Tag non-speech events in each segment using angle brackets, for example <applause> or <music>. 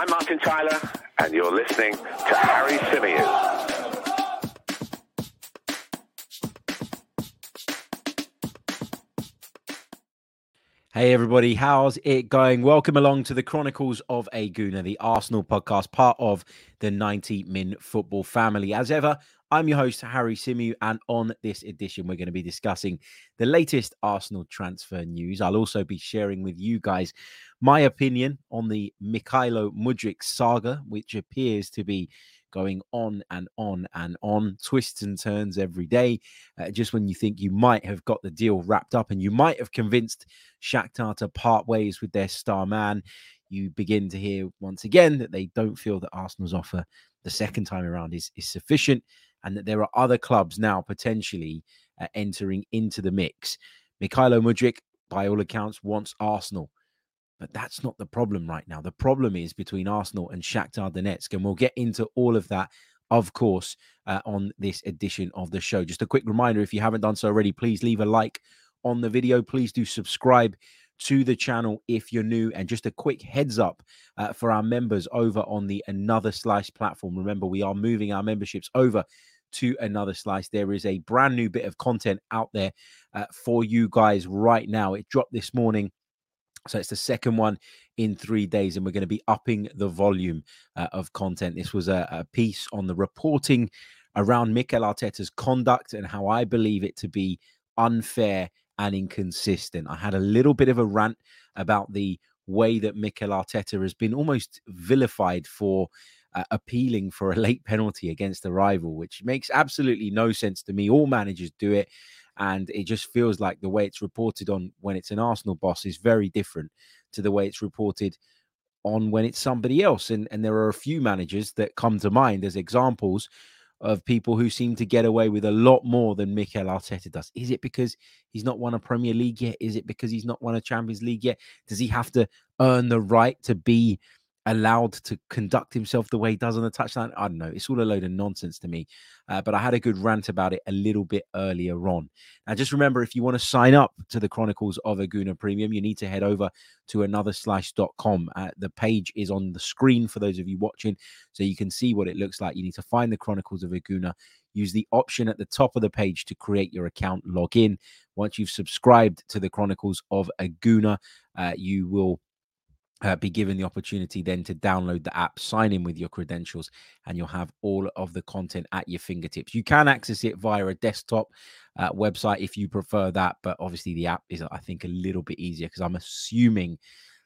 I'm Martin Tyler, and you're listening to Harry Symeou. Hey everybody, how's it going? Welcome along to the Chronicles of a Gooner, the Arsenal podcast, part of the 90 Min Football family. As ever, I'm your host, Harry Symeou, and on this edition, we're going to be discussing the latest Arsenal transfer news. I'll also be sharing with you guys my opinion on the Mykhailo Mudryk saga, which appears to be going on and on and on, twists and turns every day. Uh, just when you think you might have got the deal wrapped up and you might have convinced Shakhtar to part ways with their star man, you begin to hear once again that they don't feel that Arsenal's offer the second time around is, is sufficient and that there are other clubs now potentially uh, entering into the mix. Mykhailo Mudryk, by all accounts, wants Arsenal. But that's not the problem right now. The problem is between Arsenal and Shakhtar Donetsk. And we'll get into all of that, of course, uh, on this edition of the show. Just a quick reminder if you haven't done so already, please leave a like on the video. Please do subscribe to the channel if you're new. And just a quick heads up uh, for our members over on the Another Slice platform. Remember, we are moving our memberships over to Another Slice. There is a brand new bit of content out there uh, for you guys right now. It dropped this morning so it's the second one in three days, and we're going to be upping the volume uh, of content. This was a, a, piece on the reporting around Mikel Arteta's conduct and how I believe it to be unfair and inconsistent. I had a little bit of a rant about the way that Mikel Arteta has been almost vilified for uh, appealing for a <laughs> late penalty against a rival, which makes absolutely no sense to me. All managers do it and it just feels like the way it's reported on when it's an Arsenal boss is very different to the way it's reported on when it's somebody else. And and there are a few managers that come to mind as examples of people who seem to get away with a lot more than Mikel Arteta does. Is it because he's not won a Premier League yet? Is it because he's not won a Champions League yet? Does he have to earn the right to be allowed to conduct himself the way he does on the touchline. I don't know. It's all a load of nonsense to me. Uh, but I had a good rant about it a little bit earlier on. Now, just remember if you want to sign up to the Chronicles of a Gooner Premium, you need to head over to anotherslice.com. Uh, the page is on the screen for those of you watching, so you can see what it looks like. You need to find the Chronicles of a Gooner. Use the option at the top of the page to create your account, log in. Once you've subscribed to the Chronicles of a Gooner, uh, you will uh, be given the opportunity then to download the app, sign in with your credentials, and you'll have all of the content at your fingertips. You can access it via a desktop uh, website if you prefer that, but obviously the app is, I think, a little bit easier because I'm assuming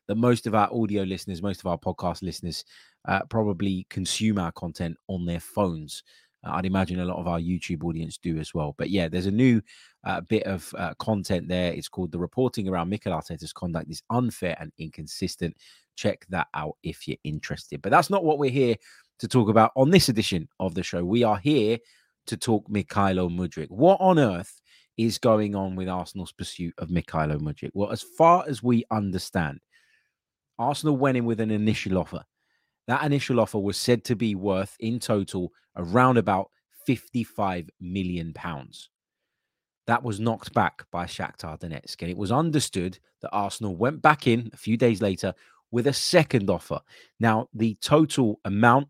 that most of our audio listeners, most of our podcast listeners, uh, probably consume our content on their phones. Uh, I'd imagine a lot of our YouTube audience do as well. But yeah, there's a new uh, bit of uh, content there. It's called The Reporting Around Mikel Arteta's Conduct is Unfair and Inconsistent. Check that out if you're interested. But that's not what we're here to talk about on this edition of the show. We are here to talk Mykhailo Mudryk. What on earth is going on with Arsenal's pursuit of Mykhailo Mudryk? Well, as far as we understand, Arsenal went in with an initial offer. That initial offer was said to be worth in total around about 55 million pounds. That was knocked back by Shakhtar Donetsk, and it was understood that Arsenal went back in a few days later with a second offer. Now, the total amount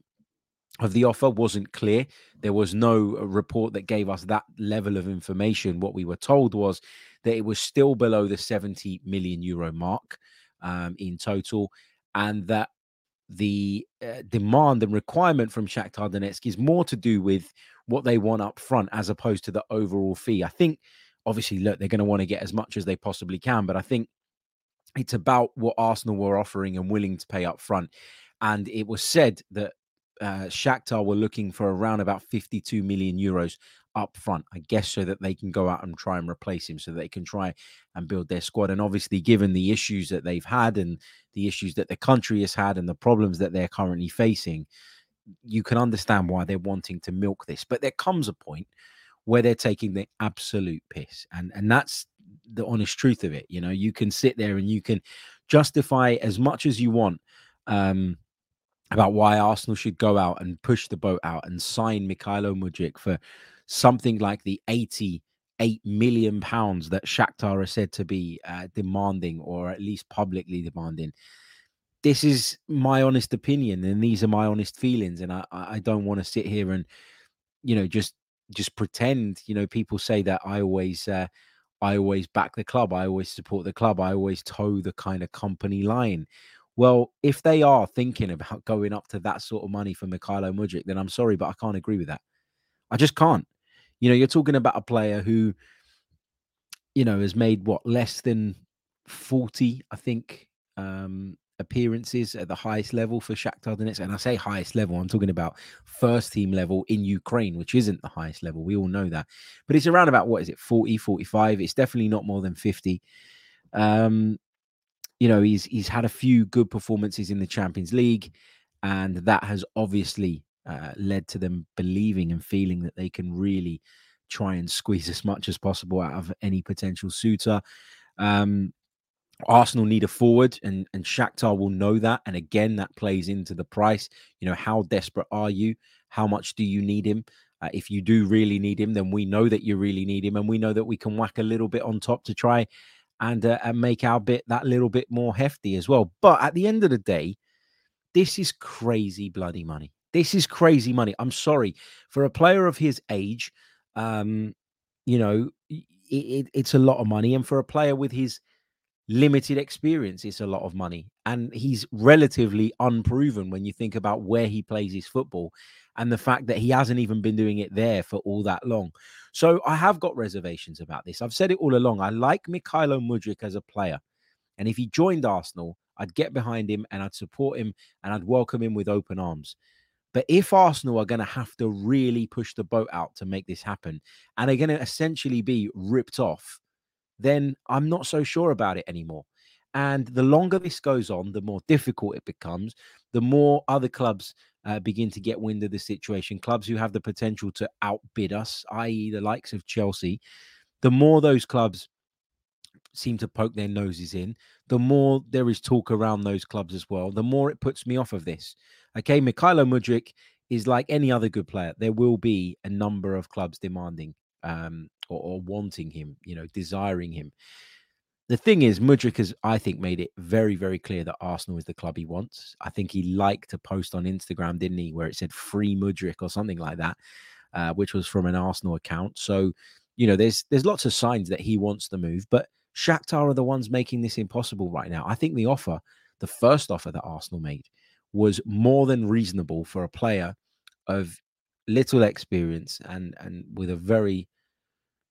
of the offer wasn't clear. There was no uh, report that gave us that level of information. What we were told was that it was still below the 70 million euro mark um, in total, and that the uh, demand and requirement from Shakhtar Donetsk is more to do with what they want up front as opposed to the overall fee. I think, obviously, look, they're going to want to get as much as they possibly can, but I think it's about what Arsenal were offering and willing to pay up front. And it was said that uh, Shakhtar were looking for around about 52 million euros up front, I guess, so that they can go out and try and replace him, so they can try and build their squad. And obviously, given the issues that they've had and the issues that the country has had and the problems that they're currently facing, you can understand why they're wanting to milk this. But there comes a point where they're taking the absolute piss, and and that's the honest truth of it. You know, you can sit there and you can justify as much as you want. Um, about why Arsenal should go out and push the boat out and sign Mykhailo Mudryk for something like the 88 million pounds that Shakhtar are said to be uh, demanding, or at least publicly demanding. this is my honest opinion and these are my honest feelings and i i don't want to sit here and you know just just pretend you know people say that i always uh, i always back the club i always support the club i always toe the kind of company line. Well if they are thinking about going up to that sort of money for Mykhailo Mudryk then i'm sorry but i can't agree with that. I just can't you know you're talking about a player who you know has made what less than 40 i think um appearances at the highest level for Shakhtar Donetsk. And I say highest level, I'm talking about first team level in Ukraine, which isn't the highest level. We all know that. But it's around about, what is it, 40, 45? It's definitely not more than 50. Um, you know, he's he's had a few good performances in the Champions League, and that has obviously uh, led to them believing and feeling that they can really try and squeeze <laughs> as much as possible out of any potential suitor. Um, Arsenal need a forward, and and Shakhtar will know that. And again, that plays into the price. You know, how desperate are you? How much do you need him? Uh, if you do really need him, then we know that you really need him, and we know that we can whack a little bit on top to try and uh, and make our bit that little bit more hefty as well. But at the end of the day, this is crazy bloody money. This is crazy money. I'm sorry. For a player of his age. Um, you know, it, it, it's a lot of money, and for a player with his limited experience it's a lot of money. And he's relatively unproven when you think about where he plays his football and the fact that he hasn't even been doing it there for all that long. So i have got reservations about this. I've said it all along. I like Mykhailo Mudryk as a player and if he joined arsenal i'd get behind him and i'd support him and i'd welcome him with open arms but if arsenal are going to have to really push the boat out to make this happen and they're going to essentially be ripped off then I'm not so sure about it anymore. And the longer this goes on, the more difficult it becomes, the more other clubs uh, begin to get wind of the situation. Clubs who have the potential to outbid us, i.e., the likes of Chelsea, the more those clubs seem to poke their noses in, the more there is talk around those clubs as well, the more it puts me off of this. Okay, Mykhailo Mudryk is like any other good player. There will be a number of clubs demanding um, or, or, wanting him, you know, desiring him. The thing is, Mudryk has, I think, made it very, very clear that Arsenal is the club he wants. I think he liked to post on Instagram, didn't he, where it said "free Mudryk" or something like that, uh, which was from an Arsenal account. So, you know, there's there's lots of signs that he wants to move, but Shakhtar are the ones making this impossible right now. I think the offer, the first offer that Arsenal made, was more than reasonable for a player of little experience and and with a very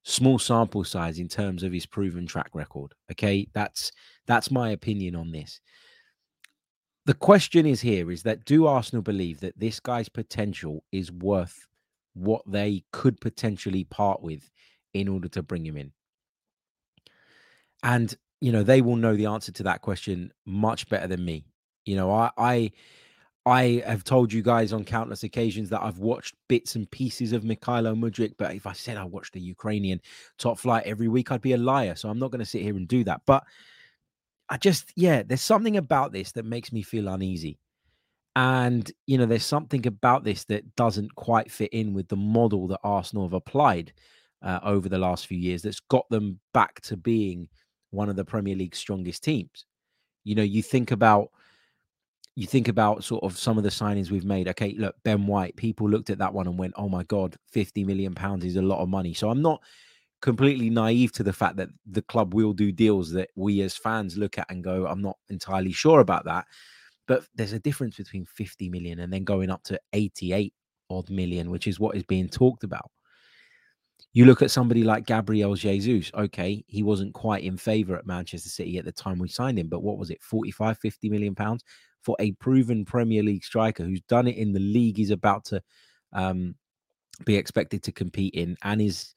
small sample size in terms of his proven track record. Okay, that's that's my opinion on this. The question is here is that do Arsenal believe that this guy's potential is worth what they could potentially part with in order to bring him in? And you know, they will know the answer to that question much better than me. You know, I I I have told you guys on countless occasions that I've watched bits and pieces of Mykhailo Mudryk, but if I said I watched the Ukrainian top flight every week, I'd be a liar. So I'm not going to sit here and do that. But I just, yeah, there's something about this that makes me feel uneasy. And, you know, there's something about this that doesn't quite fit in with the model that Arsenal have applied uh, over the last few years that's got them back to being one of the Premier League's strongest teams. You know, you think about you think about sort of some of the signings we've made. Okay, look, Ben White, people looked at that one and went, oh my God, 50 million pounds is a lot of money. So I'm not completely naive to the fact that the club will do deals that we as fans look at and go, I'm not entirely sure about that. But there's a difference between 50 million and then going up to 88 odd million, which is what is being talked about. You look at somebody like Gabriel Jesus. Okay, he wasn't quite in favor at Manchester City at the time we signed him, but what was it, 45, 50 million pounds? for a proven Premier League striker who's done it in the league he's about to um, be expected to compete in and is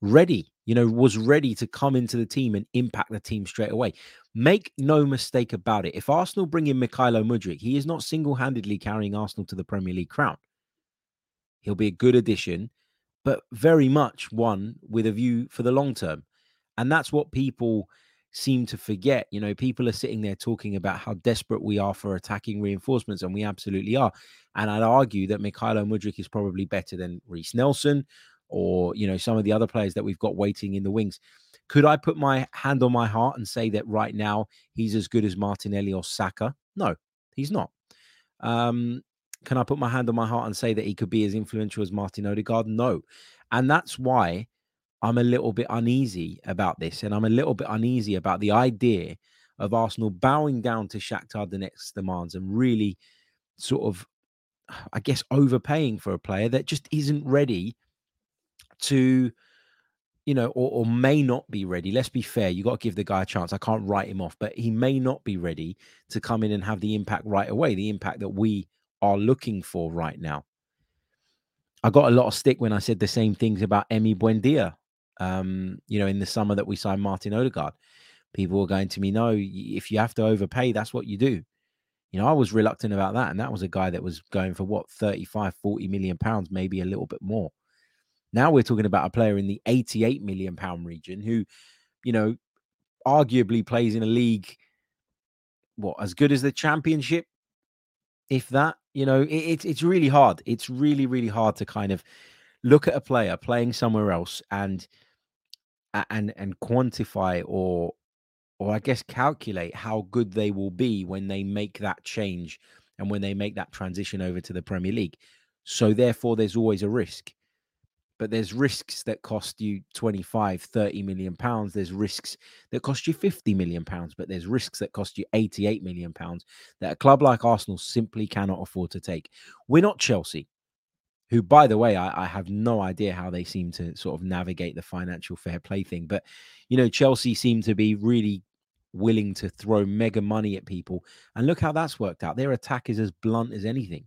ready, you know, was ready to come into the team and impact the team straight away. Make no mistake about it. If Arsenal bring in Mykhailo Mudryk, he is not single handedly carrying Arsenal to the Premier League crown. He'll be a good addition, but very much one with a view for the long term. And that's what people seem to forget. You know, people are sitting there talking about how desperate we are for attacking reinforcements, and we absolutely are. And I'd argue that Mykhailo Mudryk is probably better than Reiss Nelson or, you know, some of the other players that we've got waiting in the wings. Could I put my hand on my heart and say that right now he's as good as Martinelli or Saka? No, He's not. Um, can I put my hand on my heart and say that he could be as influential as Martin Odegaard? No. And that's why I'm a little bit uneasy about this. And I'm a little bit uneasy about the idea of Arsenal bowing down to Shakhtar Donetsk's demands and really sort of, I guess, overpaying for a player that just isn't ready to, you know, or, or may not be ready. Let's be fair. You got to give the guy a chance. I can't write him off, but he may not be ready to come in and have the impact right away, the impact that we are looking for right now. I got a lot of stick when I said the same things about Emi Buendia. Um, you know, in the summer that we signed Martin Odegaard, people were going to me, no, if you have to overpay, that's what you do. You know, I was reluctant about that. And that was a guy that was going for what, 35, 40 million pounds, maybe a little bit more. Now we're talking about a player in the 88 million pound region who, you know, arguably plays in a league, what, as good as the championship, if that you know, it, it's it's really hard. It's really really hard to kind of look at a player playing somewhere else and and and quantify or or I guess calculate how good they will be when they make that change and when they make that transition over to the Premier League. So therefore there's always a risk but there's risks that cost you 25 30 million pounds. There's risks that cost you 50 million pounds but there's risks that cost you 88 million pounds that a club like arsenal simply cannot afford to take. We're not chelsea who by the way I, I have no idea how they seem to sort of navigate the financial fair play thing but you know chelsea seem to be really willing to throw mega money at people and look how that's worked out. Their attack is as blunt as anything.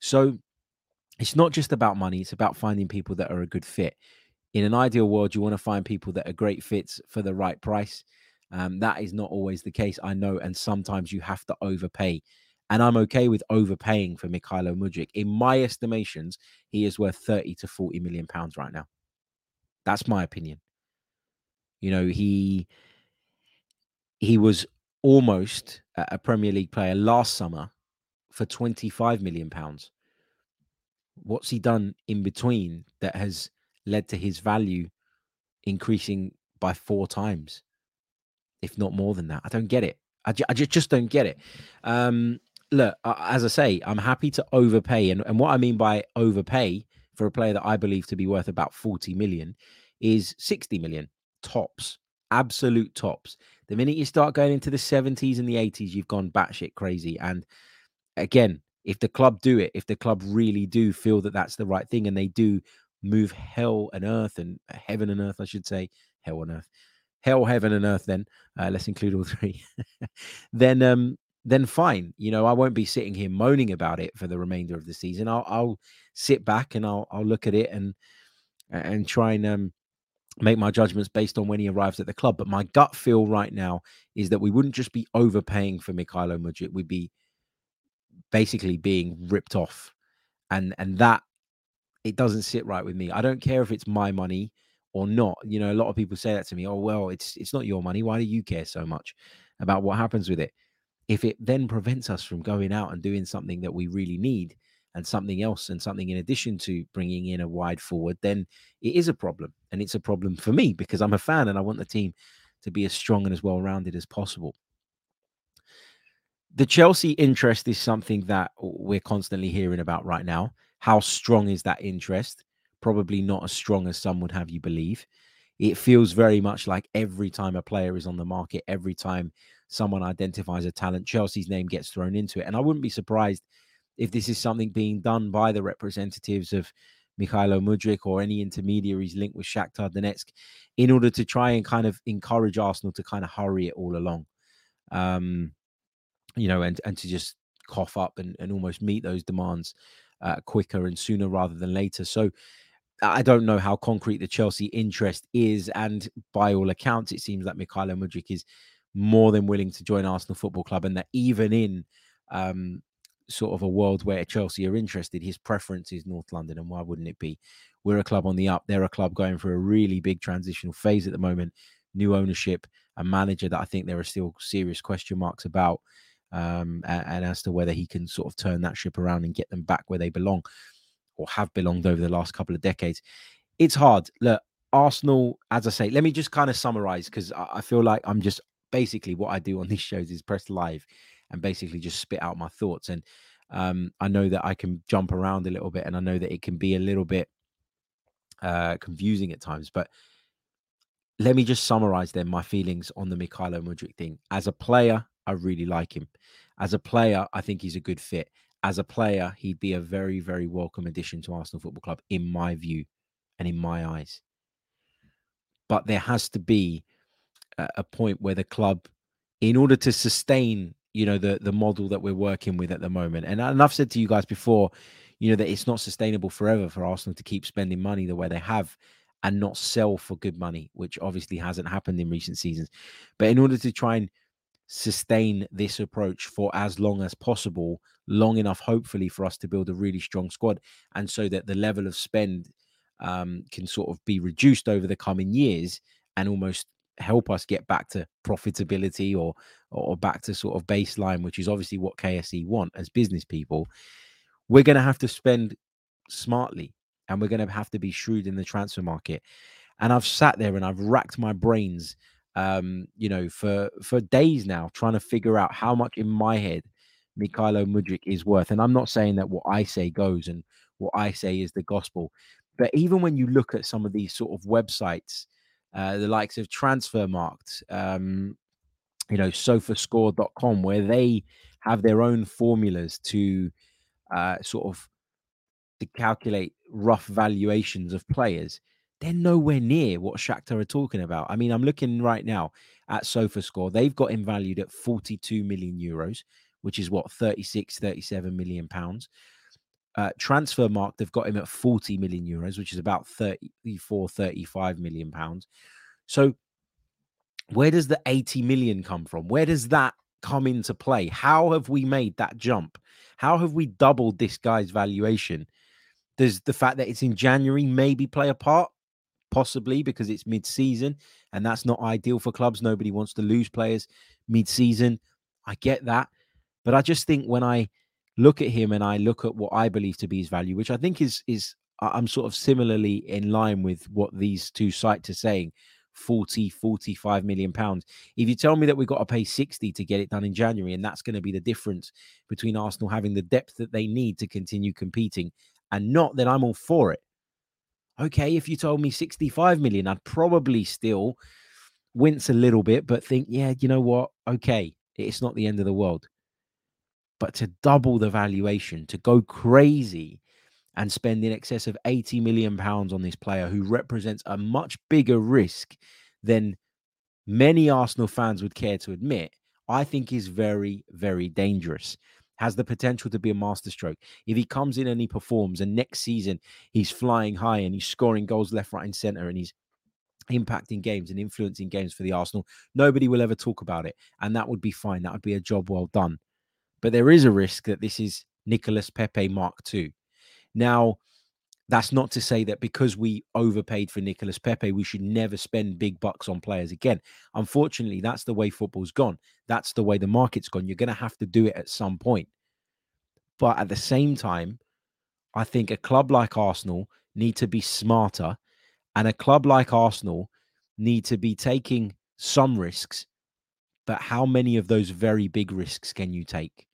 So it's not just about money, it's about finding people that are a good fit. In an ideal world, you want to find people that are great fits for the right price. Um, that is not always the case, I know, and sometimes you have to overpay. And I'm okay with overpaying for Mykhailo Mudryk. In my estimations, he is worth 30 to 40 million pounds right now. That's my opinion. You know, he he was almost a Premier League player last summer for 25 million pounds what's he done in between that has led to his value increasing by four times, if not more than that? I don't get it. I, ju- I just don't get it. Um, look, as I say, I'm happy to overpay. And, and what I mean by overpay for a player that I believe to be worth about 40 million is 60 million tops, absolute tops. The minute you start going into the 70s and the 80s, you've gone batshit crazy. And again, if the club do it, if the club really do feel that that's the right thing and they do move hell and earth and uh, heaven and earth, I should say, hell and earth, hell, heaven and earth, then uh, let's include all <laughs> three, then, um, then fine. You know, I won't be sitting here moaning about it for the remainder of the season. I'll, I'll sit back and I'll, I'll look at it and, and try and, um, make my judgments based on when he arrives at the club. But my gut feel right now is that we wouldn't just be overpaying for Mykhailo Mudryk, we'd be basically being ripped off. And and that it doesn't sit right with me. I don't care if it's my money or not. You know a lot of people say that to me oh well it's it's not your money. Why do you care so much about what happens with it? If it then prevents us from going out and doing something that we really need and something else and something in addition to bringing in a wide forward then it is a problem. And it's a problem for me because i'm a fan and i want the team to be as strong and as well rounded as possible the Chelsea interest is something that we're constantly hearing about right now. How strong is that interest? Probably not as strong as some would have you believe. It feels very much like every time a player is on the market, every time someone identifies a talent, Chelsea's name gets thrown into it. And I wouldn't be surprised if this is something being done by the representatives of Mykhailo Mudryk or any intermediaries linked with Shakhtar Donetsk in order to try and kind of encourage Arsenal to kind of hurry it all along. Um, you know, and and to just cough up and, and almost meet those demands uh, quicker and sooner rather than later. So I don't know how concrete the Chelsea interest is, and by all accounts, it seems that Mykhailo Mudryk is more than willing to join Arsenal Football Club, and that even in um, sort of a world where Chelsea are interested, his preference is North London, and why wouldn't it be? We're a club on the up. They're a club going through a really big transitional phase at the moment. New ownership, a manager that I think there are still serious question marks about um, and, and, as to whether he can sort of turn that ship around and get them back where they belong or have belonged over the last couple of decades. It's hard. Look, Arsenal, as I say, let me just kind of summarize because I, I feel like I'm just basically what I do on <laughs> these shows is press live and basically just spit out my thoughts. And um, I know that I can jump around a little bit, and I know that it can be a little bit uh, confusing at times. But let me just summarize then my feelings on the Mykhailo Mudryk thing. As a player, I really like him. As a player, I think he's a good fit. As a player, he'd be a very, very welcome addition to Arsenal Football Club, in my view and in my eyes. But there has to be a, point where the club, in order to sustain, you know, the the model that we're working with at the moment, and, and I've said to you guys before, you know, that it's not sustainable forever for Arsenal to keep spending money the way they have and not sell for good money, which obviously hasn't happened in recent seasons. But in order to try and sustain this approach for as long as possible, long enough, hopefully, for us to build a really strong squad, and so that the level of spend um, can sort of be reduced over the coming years and almost help us get back to profitability or or back to sort of baseline, which is obviously what KSE want as business people. We're going to have to spend smartly and we're going to have to be shrewd in the transfer market. And I've sat there and I've racked my brains, um, you know, for for days now, trying to figure out how much in my head Mykhailo Mudryk is worth. And I'm not saying that what I say goes and what I say is the gospel, but even when you look at some of these sort of websites, uh, the likes of Transfermarkt, um, you know, SofaScore.com, where they have their own formulas to uh, sort of to calculate rough valuations of players, they're nowhere near what Shakhtar are talking about. I mean, I'm looking right now at SofaScore. They've got him valued at 42 million euros, which is what 36, 37 million pounds. Uh, Transfermarkt, they've got him at 40 million euros, which is about 34, 35 million pounds. So, where does the 80 million come from? Where does that come into play? How have we made that jump? How have we doubled this guy's valuation? Does the fact that it's in January maybe play a part? Possibly because it's mid season and that's not ideal for clubs. Nobody wants to lose players mid season. I get that. But I just think when I look at him and I look at what I believe to be his value, which I think is is I'm sort of similarly in line with what these two sites are saying 40, 45 million pounds. If you tell me that we've got to pay 60 to get it done in January, and that's going to be the difference between Arsenal having the depth that they need to continue competing and not, then I'm all for it. Okay, if you told me 65 million, I'd probably still wince a little bit, but think, yeah, you know what? Okay, it's not the end of the world. But to double the valuation, to go crazy and spend in excess of 80 million pounds on this player who represents a much bigger risk than many Arsenal fans would care to admit, I think is very, very dangerous has the potential to be a masterstroke. If he comes in and he performs, and next season he's flying high and he's scoring goals left, right, and center, and he's impacting games and influencing games for the Arsenal, nobody will ever talk about it. And that would be fine. That would be a job well done. But there is a risk that this is Nicolas Pepe Mark II. Now, that's not to say that because we overpaid for Nicolas Pepe, we should never spend big bucks on players again. Unfortunately, that's the way football's gone. That's the way the market's gone. You're going to have to do it at some point. But at the same time, I think a club like Arsenal need to be smarter, and a club like Arsenal need to be taking some risks. But how many of those very big risks can you take?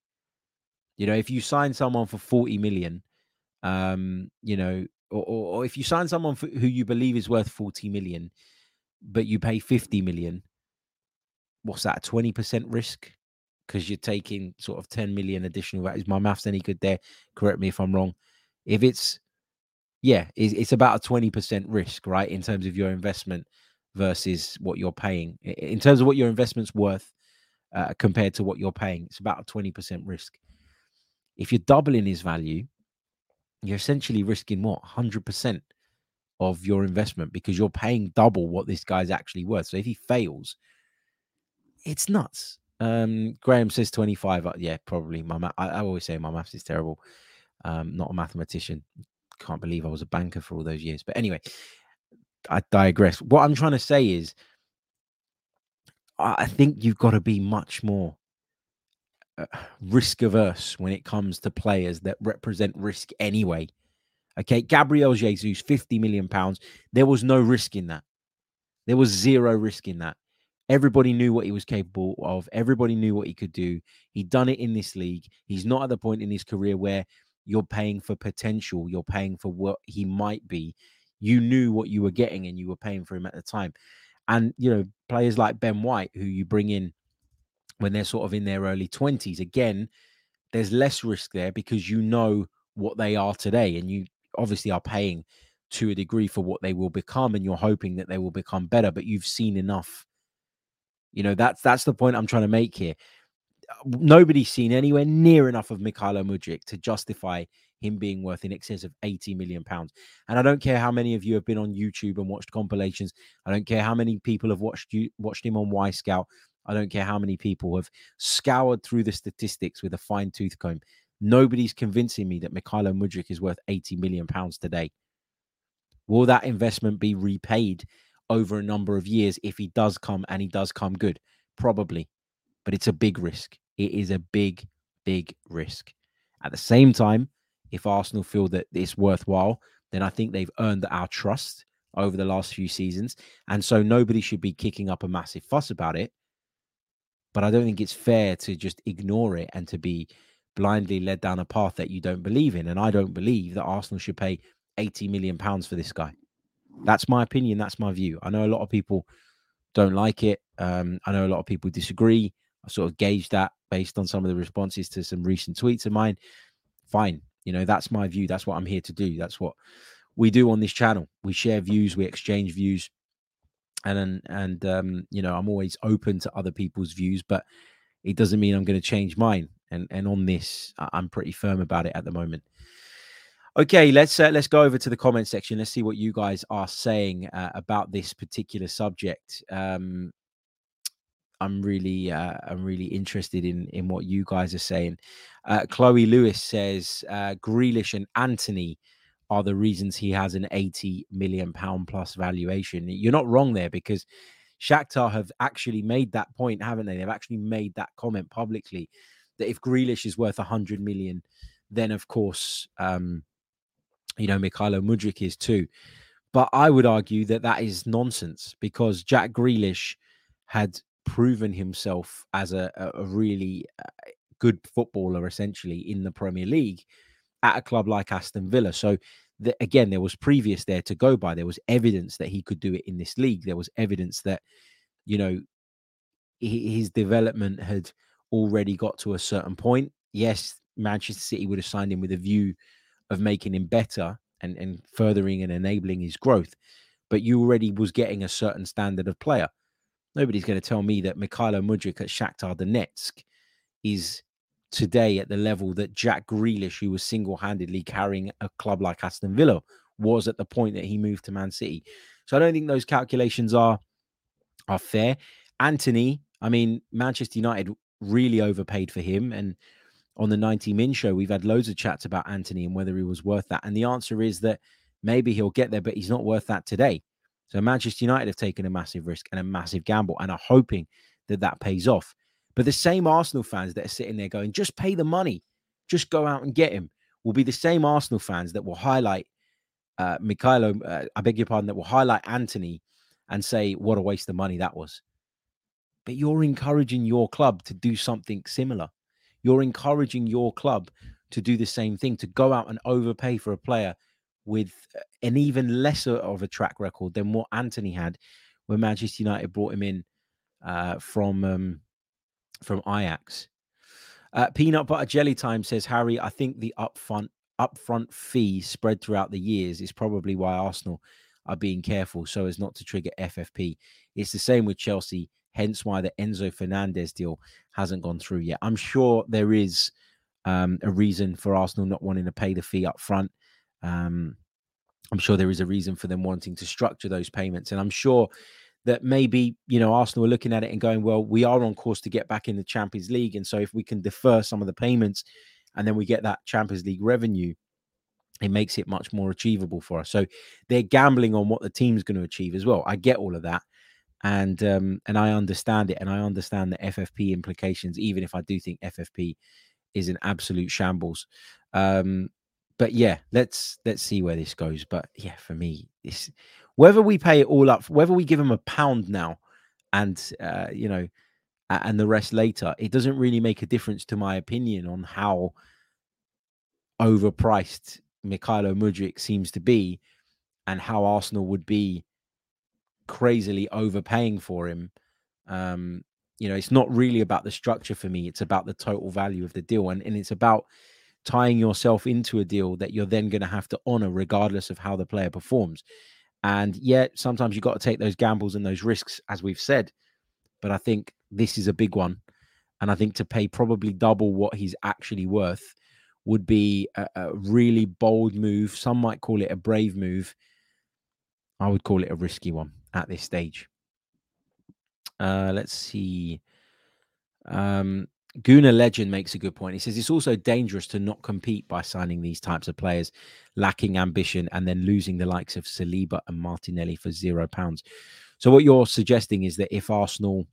You know, if you sign someone for 40 million um, you know, or, or, if you sign someone for, who you believe is worth 40 million, but you pay 50 million, what's that, 20% risk? Because you're taking sort of 10 million additional. Is my maths any good there? Correct me if I'm wrong. If it's, yeah, it's, it's about a 20% risk, right? In terms of your investment versus what you're paying. In terms of what your investment's worth uh, compared to what you're paying, it's about a 20% risk. If you're doubling his value, you're essentially risking what 100% of your investment because you're paying double what this guy's actually worth. So if he fails, it's nuts. Um, Graham says 25. Uh, yeah, probably. My ma- I, I, always say my maths is terrible. Um, not a mathematician. Can't believe I was a banker for all those years. But anyway, I digress. What I'm trying to say is, I think you've got to be much more <sighs> risk averse when it comes to players that represent risk anyway. Okay, Gabriel Jesus, 50 million pounds. There was no risk in that. There was zero risk in that. Everybody knew what he was capable of. Everybody knew what he could do. He'd done it in this league. He's not at the point in his career where you're paying for potential, you're paying for what he might be. You knew what you were getting and you were paying for him at the time. And, you know, players like Ben White, who you bring in when they're sort of in their early 20s, again, there's less risk there because you know what they are today. And you obviously are paying to a degree for what they will become and you're hoping that they will become better, but you've seen enough. You know, that's that's the point I'm trying to make here. Nobody's seen anywhere near enough of Mykhailo Mudryk to justify him being worth in excess of 80 million pounds. And I don't care how many of you have been on YouTube and watched compilations. I don't care how many people have watched you watched him on Wyscout. I don't care how many people have scoured through the statistics with a fine tooth comb. Nobody's convincing me that Mykhailo Mudryk is worth 80 million pounds today. Will that investment be repaid over a number of years if he does come and he does come good? Probably, but it's a big risk. It is a big, big risk. At the same time, if Arsenal feel that it's worthwhile, then I think they've earned our trust over the last few seasons. And so nobody should be kicking up a massive fuss about it. But I don't think it's fair to just ignore it and to be blindly led down a path that you don't believe in. And I don't believe that Arsenal should pay 80 million pounds for this guy. That's my opinion. That's my view. I know a lot of people don't like it. Um, I know a lot of people disagree. I sort of gauge that based on some of the responses to some recent tweets of mine. Fine. You know, that's my view. That's what I'm here to do. That's what we do on this channel. We share views, we exchange views. And and um, you know, I'm always open to other people's views, but it doesn't mean I'm going to change mine. And and on this, I'm pretty firm about it at the moment. Okay, let's uh, let's go over to the comment section. Let's see what you guys are saying uh, about this particular subject. Um, I'm really uh, I'm really interested in in what you guys are saying. Uh, Chloe Lewis says uh, Grealish and Antony are the reasons he has an 80 million pound plus valuation. You're not wrong there because Shakhtar have actually made that point, haven't they? They've actually made that comment publicly that if Grealish is worth 100 million, then of course um, you know, Mykhailo Mudryk is too. But I would argue that that is nonsense because Jack Grealish had proven himself as a, a really uh, good footballer, essentially, in the Premier League at a club like Aston Villa. So, the, again, there was previous there to go by. There was evidence that he could do it in this league. There was evidence that, you know, his development had already got to a certain point. Yes, Manchester City would have signed him with a view of making him better and, and furthering and enabling his growth. But you already was getting a certain standard of player. Nobody's going to tell me that Mykhailo Mudryk at Shakhtar Donetsk is today at the level that Jack Grealish, who was single-handedly carrying a club like Aston Villa, was at the point that he moved to Man City. So I don't think those calculations are are fair. Antony, I mean, Manchester United really overpaid for him, and on the 90 Min show, we've had loads of chats about Antony and whether he was worth that. And the answer is that maybe he'll get there, but he's not worth that today. So Manchester United have taken a massive risk and a massive gamble and are hoping that that pays off. But the same Arsenal fans that are sitting there going, just pay the money, just go out and get him, will be the same Arsenal fans that will highlight uh, Mykhailo, uh, I beg your pardon, that will highlight Antony and say, what a waste of money that was. But you're encouraging your club to do something similar you're encouraging your club to do the same thing, to go out and overpay for a player with uh, an even lesser of a track record than what Antony had when Manchester United brought him in uh, from um, from Ajax. Uh, Peanut butter jelly time says Harry. I think the upfront upfront fee spread throughout the years is probably why Arsenal are being careful so as not to trigger FFP. It's the same with Chelsea hence why the Enzo Fernandez deal hasn't gone through yet. I'm sure there is um, a reason for Arsenal not wanting to pay the fee up front. Um, I'm sure there is a reason for them wanting to structure those payments. And I'm sure that maybe, you know, Arsenal are looking at it and going, well, we are on course to get back in the Champions League. And so if we can defer some of the payments and then we get that Champions League revenue, it makes it much more achievable for us. So they're gambling on what the team's going to achieve as well. I get all of that and um, and I understand it, and I understand the FFP implications, even if I do think FFP is an absolute shambles. Um, but yeah, let's let's see where this goes. But yeah, for me, this whether we pay it all up, whether we give them a pound now and uh, you know, and the rest later. It doesn't really make a difference to my opinion on how overpriced Mykhailo Mudryk seems to be, and how Arsenal would be crazily overpaying for him. Um, you know, it's not really about the structure for me. It's about the total value of the deal, and and it's about tying yourself into a deal that you're then going to have to honor regardless of how the player performs. And yet, sometimes you've got to take those gambles and those risks, as we've said. But I think this is a big one. And I think to pay probably double what he's actually worth would be a, a really bold move. Some might call it a brave move. I would call it a risky one at this stage. Uh, let's see. Um, Guna Legend makes a good point. He says it's also dangerous to not compete by signing these types of players, lacking ambition, and then losing the likes of Saliba and Martinelli for zero pounds. So, what you're suggesting is that if Arsenal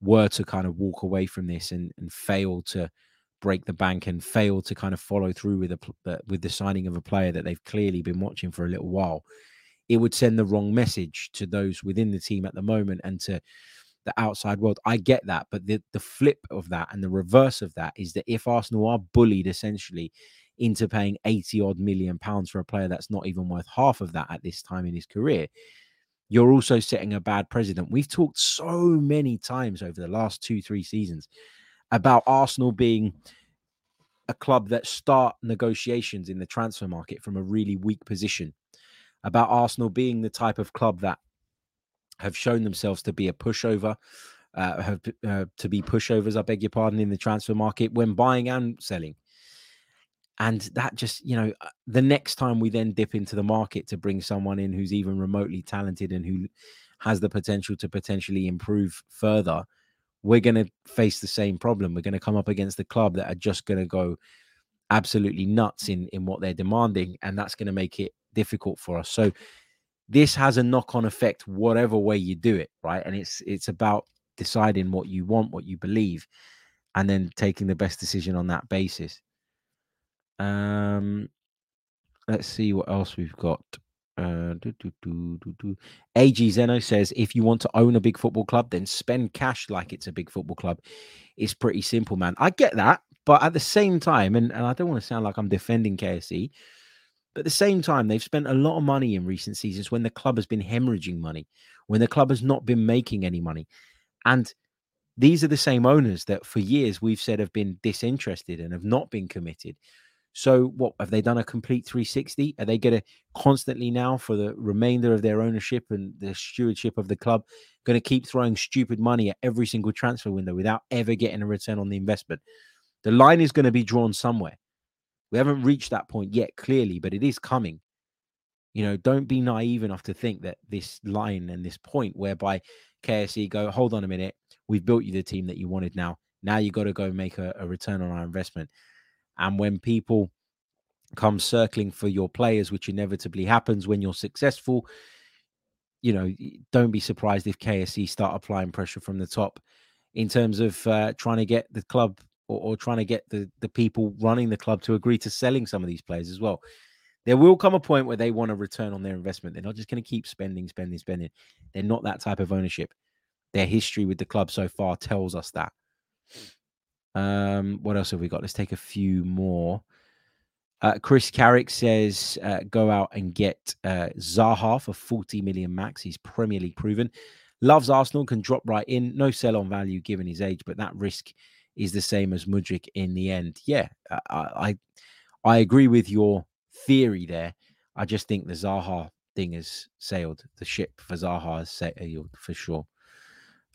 were to kind of walk away from this and, and fail to break the bank and fail to kind of follow through with a with the signing of a player that they've clearly been watching for a little while, it would send the wrong message to those within the team at the moment and to the outside world. I get that, but the the flip of that and the reverse of that is that if Arsenal are bullied essentially into paying 80 odd million pounds for a player that's not even worth half of that at this time in his career, you're also setting a bad precedent. We've talked so many times over the last two, three seasons about Arsenal being a club that start negotiations in the transfer market from a really weak position, about Arsenal being the type of club that have shown themselves to be a pushover, uh, have uh, to be pushovers, I beg your pardon, in the transfer market when buying and selling. And that just, you know, uh, the next time we then dip into the market to bring someone in who's even remotely talented and who has the potential to potentially improve further, we're going to face the same problem. We're going to come up against the club that are just going to go absolutely nuts in in what they're demanding, and that's going to make it difficult for us. So this has a knock-on effect whatever way you do it, right? And it's it's about deciding what you want, what you believe, and then taking the best decision on that basis. Um, let's see what else we've got. Uh, do, do, do. AG Zeno says if you want to own a big football club, then spend cash like it's a big football club. It's pretty simple, man. I get that, but at the same time, and, and I don't want to sound like I'm defending KSE, but at the same time, they've spent a lot of money in recent seasons when the club has been hemorrhaging money, when the club has not been making any money. And these are the same owners that for years we've said have been disinterested and have not been committed. So, what have they done a complete 360? Are they going to constantly now, for the remainder of their ownership and the stewardship of the club, going to keep throwing stupid money at every single transfer window without ever getting a return on the investment? The line is going to be drawn somewhere. We haven't reached that point yet, clearly, but it is coming. You know, don't be naive enough to think that this line and this point whereby KSE go, hold on a minute, we've built you the team that you wanted now. Now you got to go make a, a return on our investment. And when people come circling for your players, which inevitably happens when you're successful, you know, don't be surprised if KSE start applying pressure from the top in terms of uh, trying to get the club or, or, trying to get the, the people running the club to agree to selling some of these players as well. There will come a point where they want a return on their investment. They're not just going to keep spending, spending, spending. They're not that type of ownership. Their history with the club so far tells us that. Um, what else have we got? Let's take a few more. Uh, Chris Carrick says, uh, go out and get uh, Zaha for 40 million max. He's Premier League proven. Loves Arsenal, can drop right in. No sell on value given his age, but that risk is the same as Mudryk in the end. Yeah, I, I, I agree with your theory there. I just think the Zaha thing has sailed. The ship for Zaha has sailed for sure.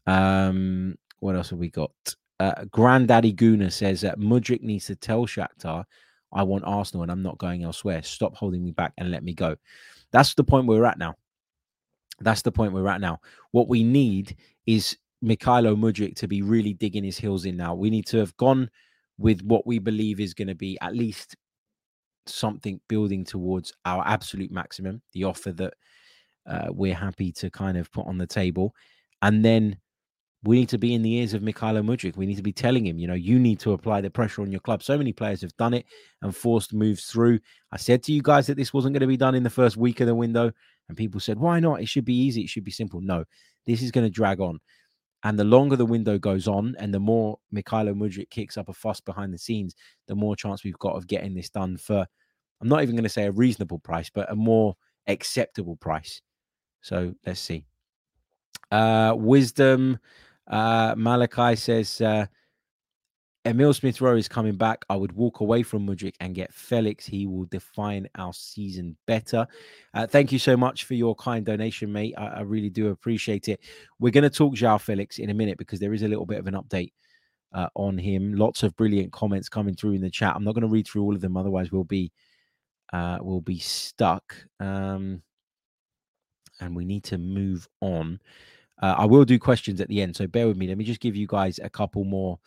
Um, what else have we got? Uh, Granddaddy Guna says that Mudryk needs to tell Shakhtar, I want Arsenal and I'm not going elsewhere. Stop holding me back and let me go. That's the point we're at now. That's the point we're at now. What we need is Mykhailo Mudryk to be really digging his heels in now. We need to have gone with what we believe is going to be at least something building towards our absolute maximum, the offer that uh, we're happy to kind of put on the table. And then we need to be in the ears of Mykhailo Mudryk. We need to be telling him, you know, you need to apply the pressure on your club. So many players have done it and forced moves through. I said to you guys that this wasn't going to be done in the first week of the window, and people said, why not? It should be easy. It should be simple. No, this is going to drag on. And the longer the window goes on, and the more Mykhailo Mudryk kicks up a fuss behind the scenes, the more chance we've got of getting this done for, I'm not even going to say a reasonable price, but a more acceptable price. So let's see. Uh, wisdom. Uh, Malachi says, uh, Emil Smith Rowe is coming back. I would walk away from Mudryk and get Felix. He will define our season better. Uh, thank you so much for your kind donation, mate. I, I really do appreciate it. We're going to talk Joao Felix in a minute because there is a little bit of an update uh, on him. Lots of brilliant comments coming through in the chat. I'm not going to read through all of them, otherwise we'll be uh, we'll be stuck. Um, and we need to move on. Uh, I will do questions at the end, so bear with me. Let me just give you guys a couple more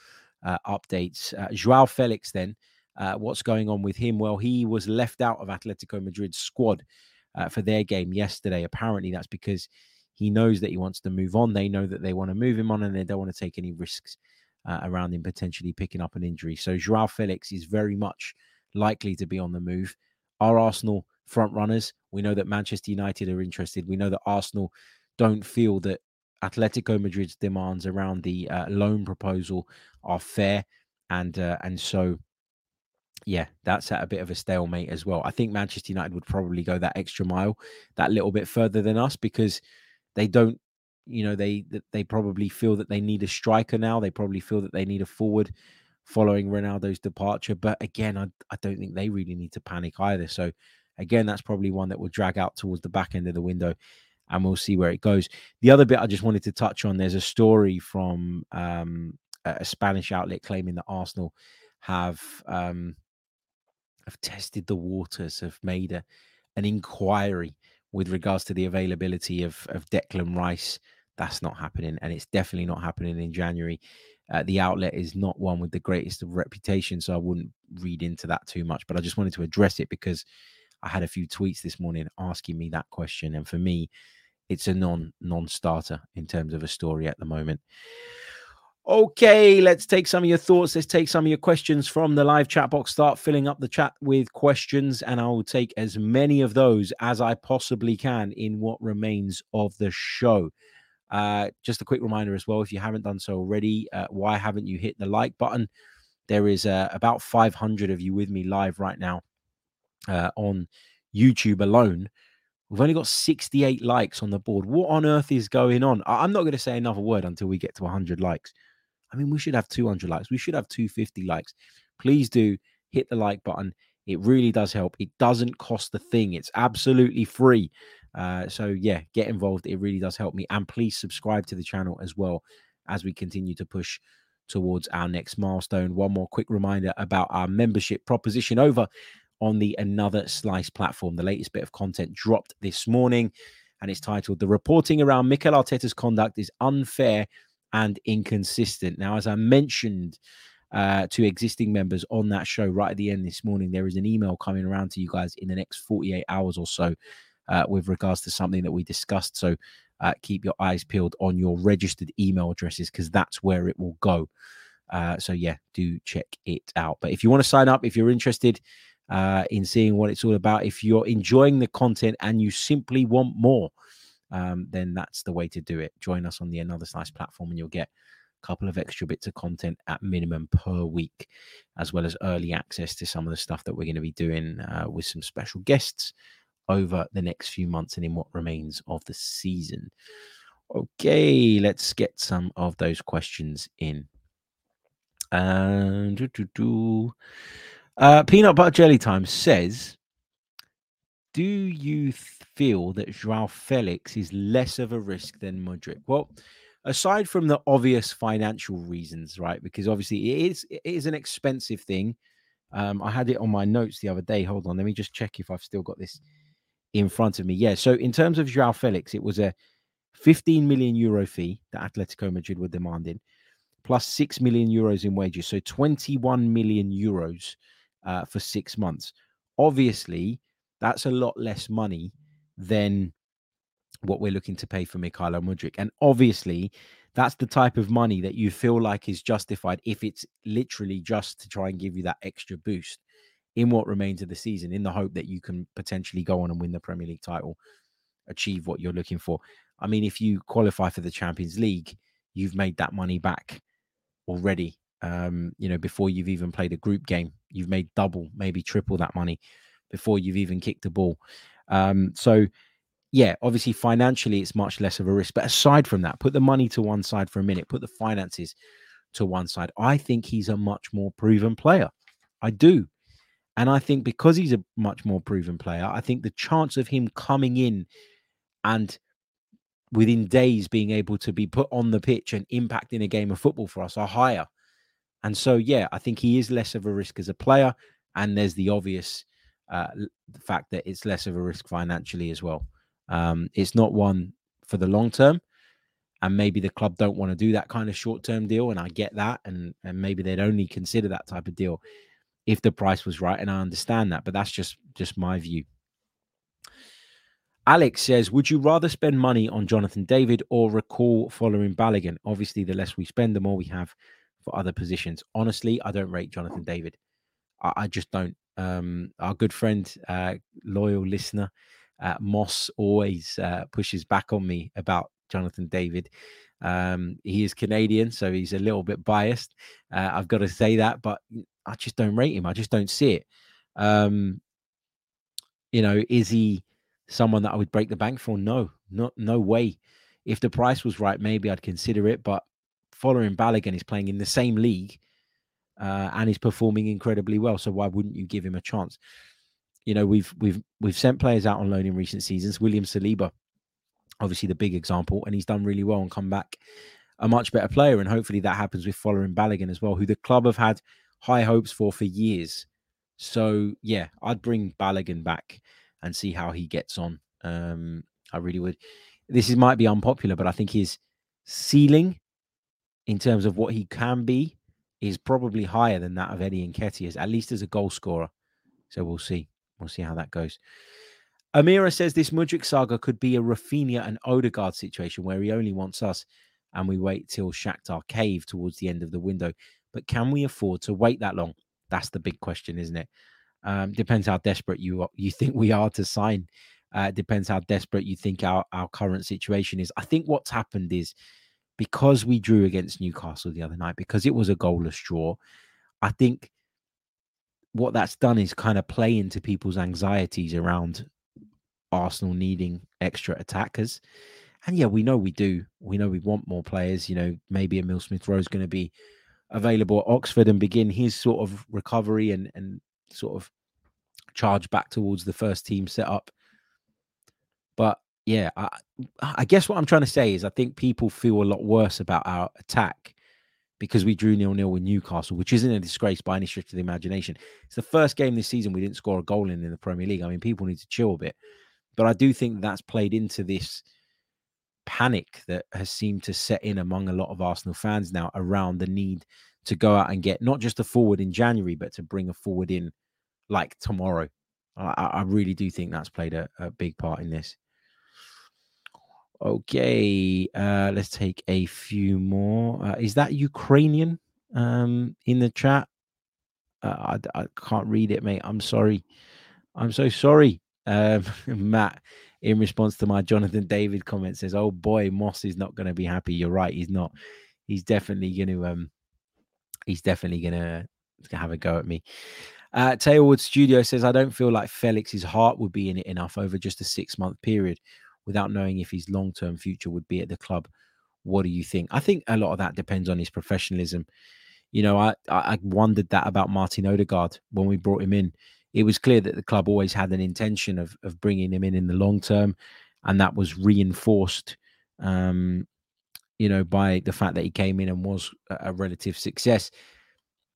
updates. Uh, Joao Felix, then, uh, what's going on with him? Well, he was left out of Atletico Madrid's squad uh, for their game yesterday. Apparently, that's because he knows that he wants to move on. They know that they want to move him on and they don't want to take any risks uh, around him potentially picking up an injury. So, Joao Felix is very much likely to be on the move. Are Arsenal front runners? We know that Manchester United are interested. We know that Arsenal don't feel that Atletico Madrid's demands around the uh, loan proposal are fair, and uh, and so yeah, that's at a bit of a stalemate as well. I think Manchester United would probably go that extra mile, that little bit further than us, because they don't, you know, they they probably feel that they need a striker now. They probably feel that they need a forward following Ronaldo's departure. But again, I, I don't think they really need to panic either. So again, that's probably one that will drag out towards the back end of the window and we'll see where it goes. The other bit I just wanted to touch on there's a story from um, a Spanish outlet claiming that Arsenal have um, have tested the waters, have made a, an inquiry with regards to the availability of, of Declan Rice. That's not happening, and it's definitely not happening in January. Uh, the outlet is not one with the greatest of reputation, so I wouldn't read into that too much. But I just wanted to address it because I had a few tweets this morning asking me that question, and for me, it's a non non-starter in terms of a story at the moment. Okay, let's take some of your thoughts. Let's take some of your questions from the live chat box. Start filling up the chat with questions, and I will take as many of those as I possibly can in what remains of the show. Uh, just a quick reminder as well if you haven't done so already, uh, why haven't you hit the like button? There is uh, about 500 of you with me live right now uh, on YouTube alone. We've only got 68 likes on the board. What on earth is going on? I'm not going to say another word until we get to 100 likes. I mean, we should have 200 likes. We should have 250 likes. Please do hit the like button. It really does help. It doesn't cost a thing. It's absolutely free. Uh, so yeah, get involved. It really does help me. And please subscribe to the channel as well as we continue to push towards our next milestone. One more quick reminder about our membership proposition over on the Another Slice platform. The latest bit of content dropped this morning and it's titled The Reporting Around Mikel Arteta's Conduct is Unfair and Inconsistent. Now, as I mentioned uh, to existing members on that show right at the end this morning, there is an email coming around to you guys in the next 48 hours or so uh, with regards to something that we discussed. So uh, keep your eyes peeled on your registered email addresses because that's where it will go. Uh, so yeah, do check it out. But if you want to sign up, if you're interested, uh, in seeing what it's all about. If you're enjoying the content and you simply want more, um, then that's the way to do it. Join us on the Another Slice platform and you'll get a couple of extra bits of content at minimum per week, as well as early access to some of the stuff that we're going to be doing uh, with some special guests over the next few months and in what remains of the season. Okay, let's get some of those questions in. And do, uh, Peanut Butter Jelly Time says, "Do you feel that Joao Felix is less of a risk than Mudryk?" Well, aside from the obvious financial reasons, right? Because obviously it is it is an expensive thing. Um, I had it on my notes the other day. Hold on, let me just check if I've still got this in front of me. Yeah. So in terms of Joao Felix, it was a 15 million euro fee that Atletico Madrid were demanding, plus six million euros in wages. So 21 million euros uh, for six months. Obviously, that's a lot less money than what we're looking to pay for Mykhailo Mudryk. And obviously, that's the type of money that you feel like is justified if it's literally just to try and give you that extra boost in what remains of the season, in the hope that you can potentially go on and win the Premier League title, achieve what you're looking for. I mean, if you qualify for the Champions League, you've made that money back already. Um, you know, before you've even played a group game, you've made double, maybe triple that money before you've even kicked the ball. Um, so yeah, obviously financially it's much less of a risk. But aside from that, put the money to one side for a minute, put the finances to one side. I think he's a much more proven player. I do. And I think because he's a much more proven player, I think the chance of him coming in and within days being able to be put on the pitch and impacting a game of football for us are higher. And so, yeah, I think he is less of a risk as a player. And there's the obvious uh, fact that it's less of a risk financially as well. Um, it's not one for the long term. And maybe the club don't want to do that kind of short term deal. And I get that. And, and maybe they'd only consider that type of deal if the price was right. And I understand that. But that's just just my view. Alex says, Would you rather spend money on Jonathan David or recall Folarin Balogun? Obviously, the less we spend, the more we have for other positions. Honestly, I don't rate Jonathan David. I, I just don't. Um, our good friend, uh, loyal listener, uh, Moss always uh, pushes back on me about Jonathan David. Um, he is Canadian, so he's a little bit biased. Uh, I've got to say that, but I just don't rate him. I just don't see it. Um, you know, is he someone that I would break the bank for? No, not no way. If the price was right, maybe I'd consider it. But Folarin Balogun is playing in the same league uh, and he's performing incredibly well. So why wouldn't you give him a chance? You know, we've we've we've sent players out on loan in recent seasons. William Saliba, obviously the big example, and he's done really well and come back a much better player. And hopefully that happens with Folarin Balogun as well, who the club have had high hopes for for years. So yeah, I'd bring Balogun back and see how he gets on. Um, I really would. This is, might be unpopular, but I think his ceiling in terms of what he can be is probably higher than that of Eddie Nketiah, at least as a goal scorer. So we'll see. We'll see how that goes. Amira says this Mudryk saga could be a Raphinha and Odegaard situation where he only wants us and we wait till Shakhtar cave towards the end of the window. But can we afford to wait that long? That's the big question, isn't it? Um, depends how desperate you are, you think we are to sign. Uh, depends how desperate you think our, our current situation is. I think what's happened is because we drew against Newcastle the other night, because it was a goalless draw, I think what that's done is kind of play into people's anxieties around Arsenal needing extra attackers. And yeah, we know we do. We know we want more players. You know, maybe Emil Smith Rowe is going to be available at Oxford and begin his sort of recovery and and sort of charge back towards the first team setup. But yeah, I, I guess what I'm trying to say is I think people feel a lot worse about our attack because we drew nil nil with Newcastle, which isn't a disgrace by any stretch of the imagination. It's the first game this season we didn't score a goal in in the Premier League. I mean, people need to chill a bit, but I do think that's played into this panic that has seemed to set in among a lot of Arsenal fans now around the need to go out and get not just a forward in January, but to bring a forward in like tomorrow. I, I really do think that's played a, a big part in this. Okay, uh, let's take a few more. Uh, is that Ukrainian um, in the chat? Uh, I, I can't read it, mate. I'm sorry. I'm so sorry. Um, <laughs> Matt, in response to my Jonathan David comment, says, "Oh boy, Moss is not going to be happy." You're right. He's not. He's definitely going to. Um, he's definitely going to have a go at me. Uh, Taylorwood Studio says, I don't feel like Felix's heart would be in it enough over just a six month period without knowing if his long term future would be at the club. What do you think? I think a lot of that depends on his professionalism. You know, I, I wondered that about Martin Odegaard when we brought him in. It was clear that the club always had an intention of, of bringing him in in the long term, and that was reinforced, um, you know, by the fact that he came in and was a, relative success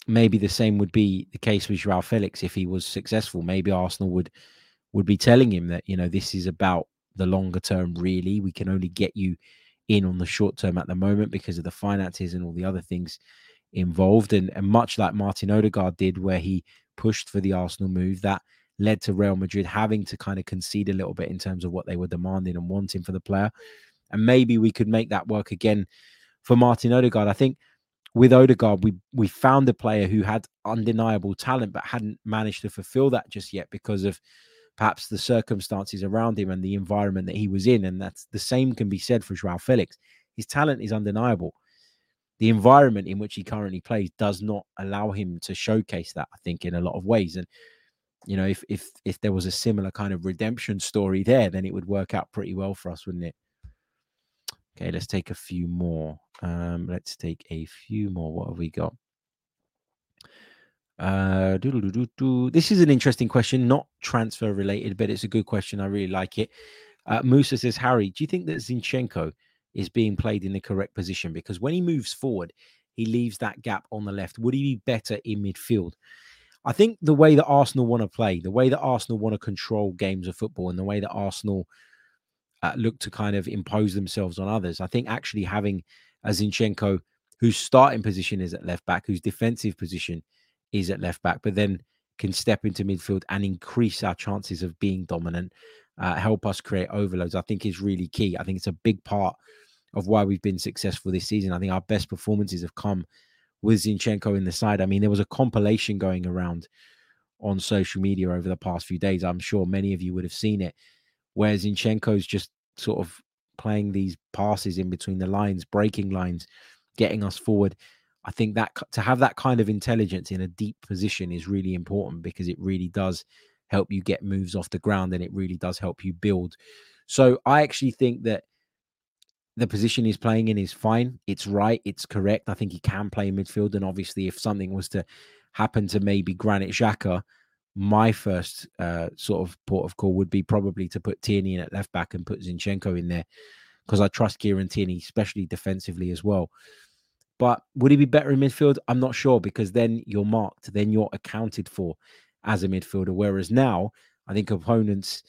maybe the same would be the case with Joao Felix if he was successful. Maybe Arsenal would would be telling him that you know this is about the longer term. Really, we can only get you in on the short term at the moment because of the finances and all the other things involved. And, and much like Martin Odegaard did, where he pushed for the Arsenal move, that led to Real Madrid having to kind of concede a little bit in terms of what they were demanding and wanting for the player. And maybe we could make that work again for Martin Odegaard. I think with Odegaard, we we found a player who had undeniable talent but hadn't managed to fulfill that just yet because of perhaps the circumstances around him and the environment that he was in. And that's the same can be said for Joao Felix. His talent is undeniable. the environment in which he currently plays does not allow him to showcase that. I think in a lot of ways, and you know, if if if there was a similar kind of redemption story there, then it would work out pretty well for us, wouldn't it? Okay, let's take a few more. Um, let's take a few more. What have we got? Uh, this is an interesting question, not transfer related, but it's a good question. I really like it. Uh, Musa says, Harry, do you think that Zinchenko is being played in the correct position? Because when he moves forward, he leaves that gap on the left. Would he be better in midfield? I think the way that Arsenal want to play, the way that Arsenal want to control games of football, and the way that Arsenal uh, look to kind of impose themselves on others, I think actually having a Zinchenko whose starting position is at left back, whose defensive position is at left back, but then can step into midfield and increase our chances of being dominant, uh, help us create overloads, I think is really key. I think it's a big part of why we've been successful this season. I think our best performances have come with Zinchenko in the side. I mean, there was a compilation going around on social media over the past few days. I'm sure many of you would have seen it, where Zinchenko's just sort of playing these passes in between the lines, breaking lines, getting us forward. I think that to have that kind of intelligence in a deep position is really important because it really does help you get moves off the ground and it really does help you build. So I actually think that the position he's playing in is fine. It's right. It's correct. I think he can play midfield. And obviously, if something was to happen to maybe Granit Xhaka, my first uh, sort of port of call would be probably to put Tierney in at left back and put Zinchenko in there because I trust Kieran Tierney, especially defensively as well. But would he be better in midfield? I'm not sure because then you're marked, then you're accounted for as a midfielder. Whereas now, I think opponents,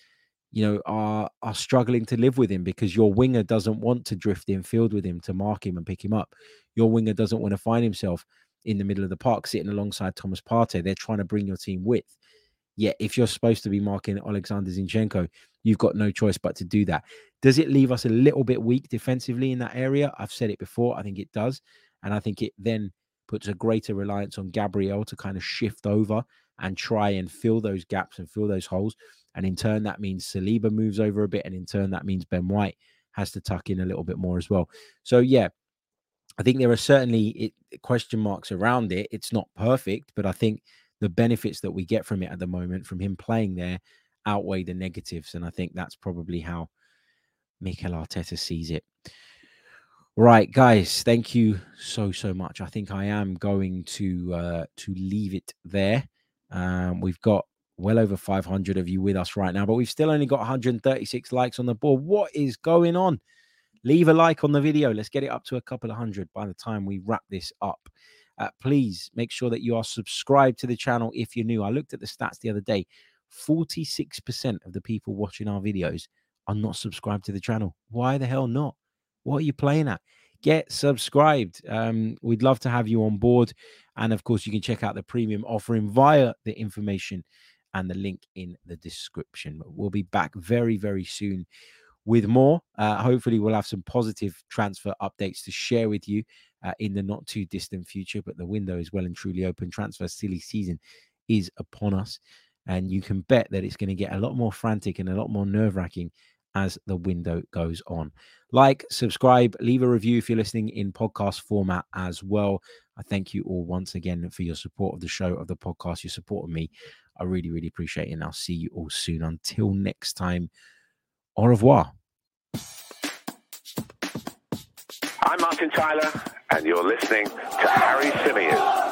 you know, are are struggling to live with him because your winger doesn't want to drift in field with him to mark him and pick him up. Your winger doesn't want to find himself in the middle of the park sitting alongside Thomas Partey. They're trying to bring your team width. Yet, if you're supposed to be marking Alexander Zinchenko, you've got no choice but to do that. Does it leave us a little bit weak defensively in that area? I've said it before. I think it does. And I think it then puts a greater reliance on Gabriel to kind of shift over and try and fill those gaps and fill those holes. And in turn, that means Saliba moves over a bit. And in turn, that means Ben White has to tuck in a little bit more as well. So, yeah, I think there are certainly question marks around it. It's not perfect, but I think the benefits that we get from it at the moment, from him playing there, outweigh the negatives. And I think that's probably how Mikel Arteta sees it. Right, guys, thank you so so much. I think I am going to uh, to leave it there. Um, we've got well over 500 of you with us right now, but we've still only got 136 likes on the board. What is going on? Leave a like on the video. Let's get it up to a couple of hundred by the time we wrap this up. Uh, please make sure that you are subscribed to the channel if you're new. I looked at the stats the other day. 46% of the people watching our videos are not subscribed to the channel. Why the hell not? What are you playing at? Get subscribed. Um, we'd love to have you on board. And of course, you can check out the premium offering via the information and the link in the description. We'll be back very, very soon with more. Uh, hopefully, we'll have some positive transfer updates to share with you uh, in the not too distant future. But the window is well and truly open. Transfer silly season is upon us. And you can bet that it's going to get a lot more frantic and a lot more nerve wracking as the window goes on. Like, subscribe, leave a review if you're listening in podcast format as well. I thank you all once again for your support of the show, of the podcast, your support of me. I really, really appreciate it. And I'll see you all soon. Until next time, au revoir. I'm Martin Tyler, and you're listening to Harry Symeou.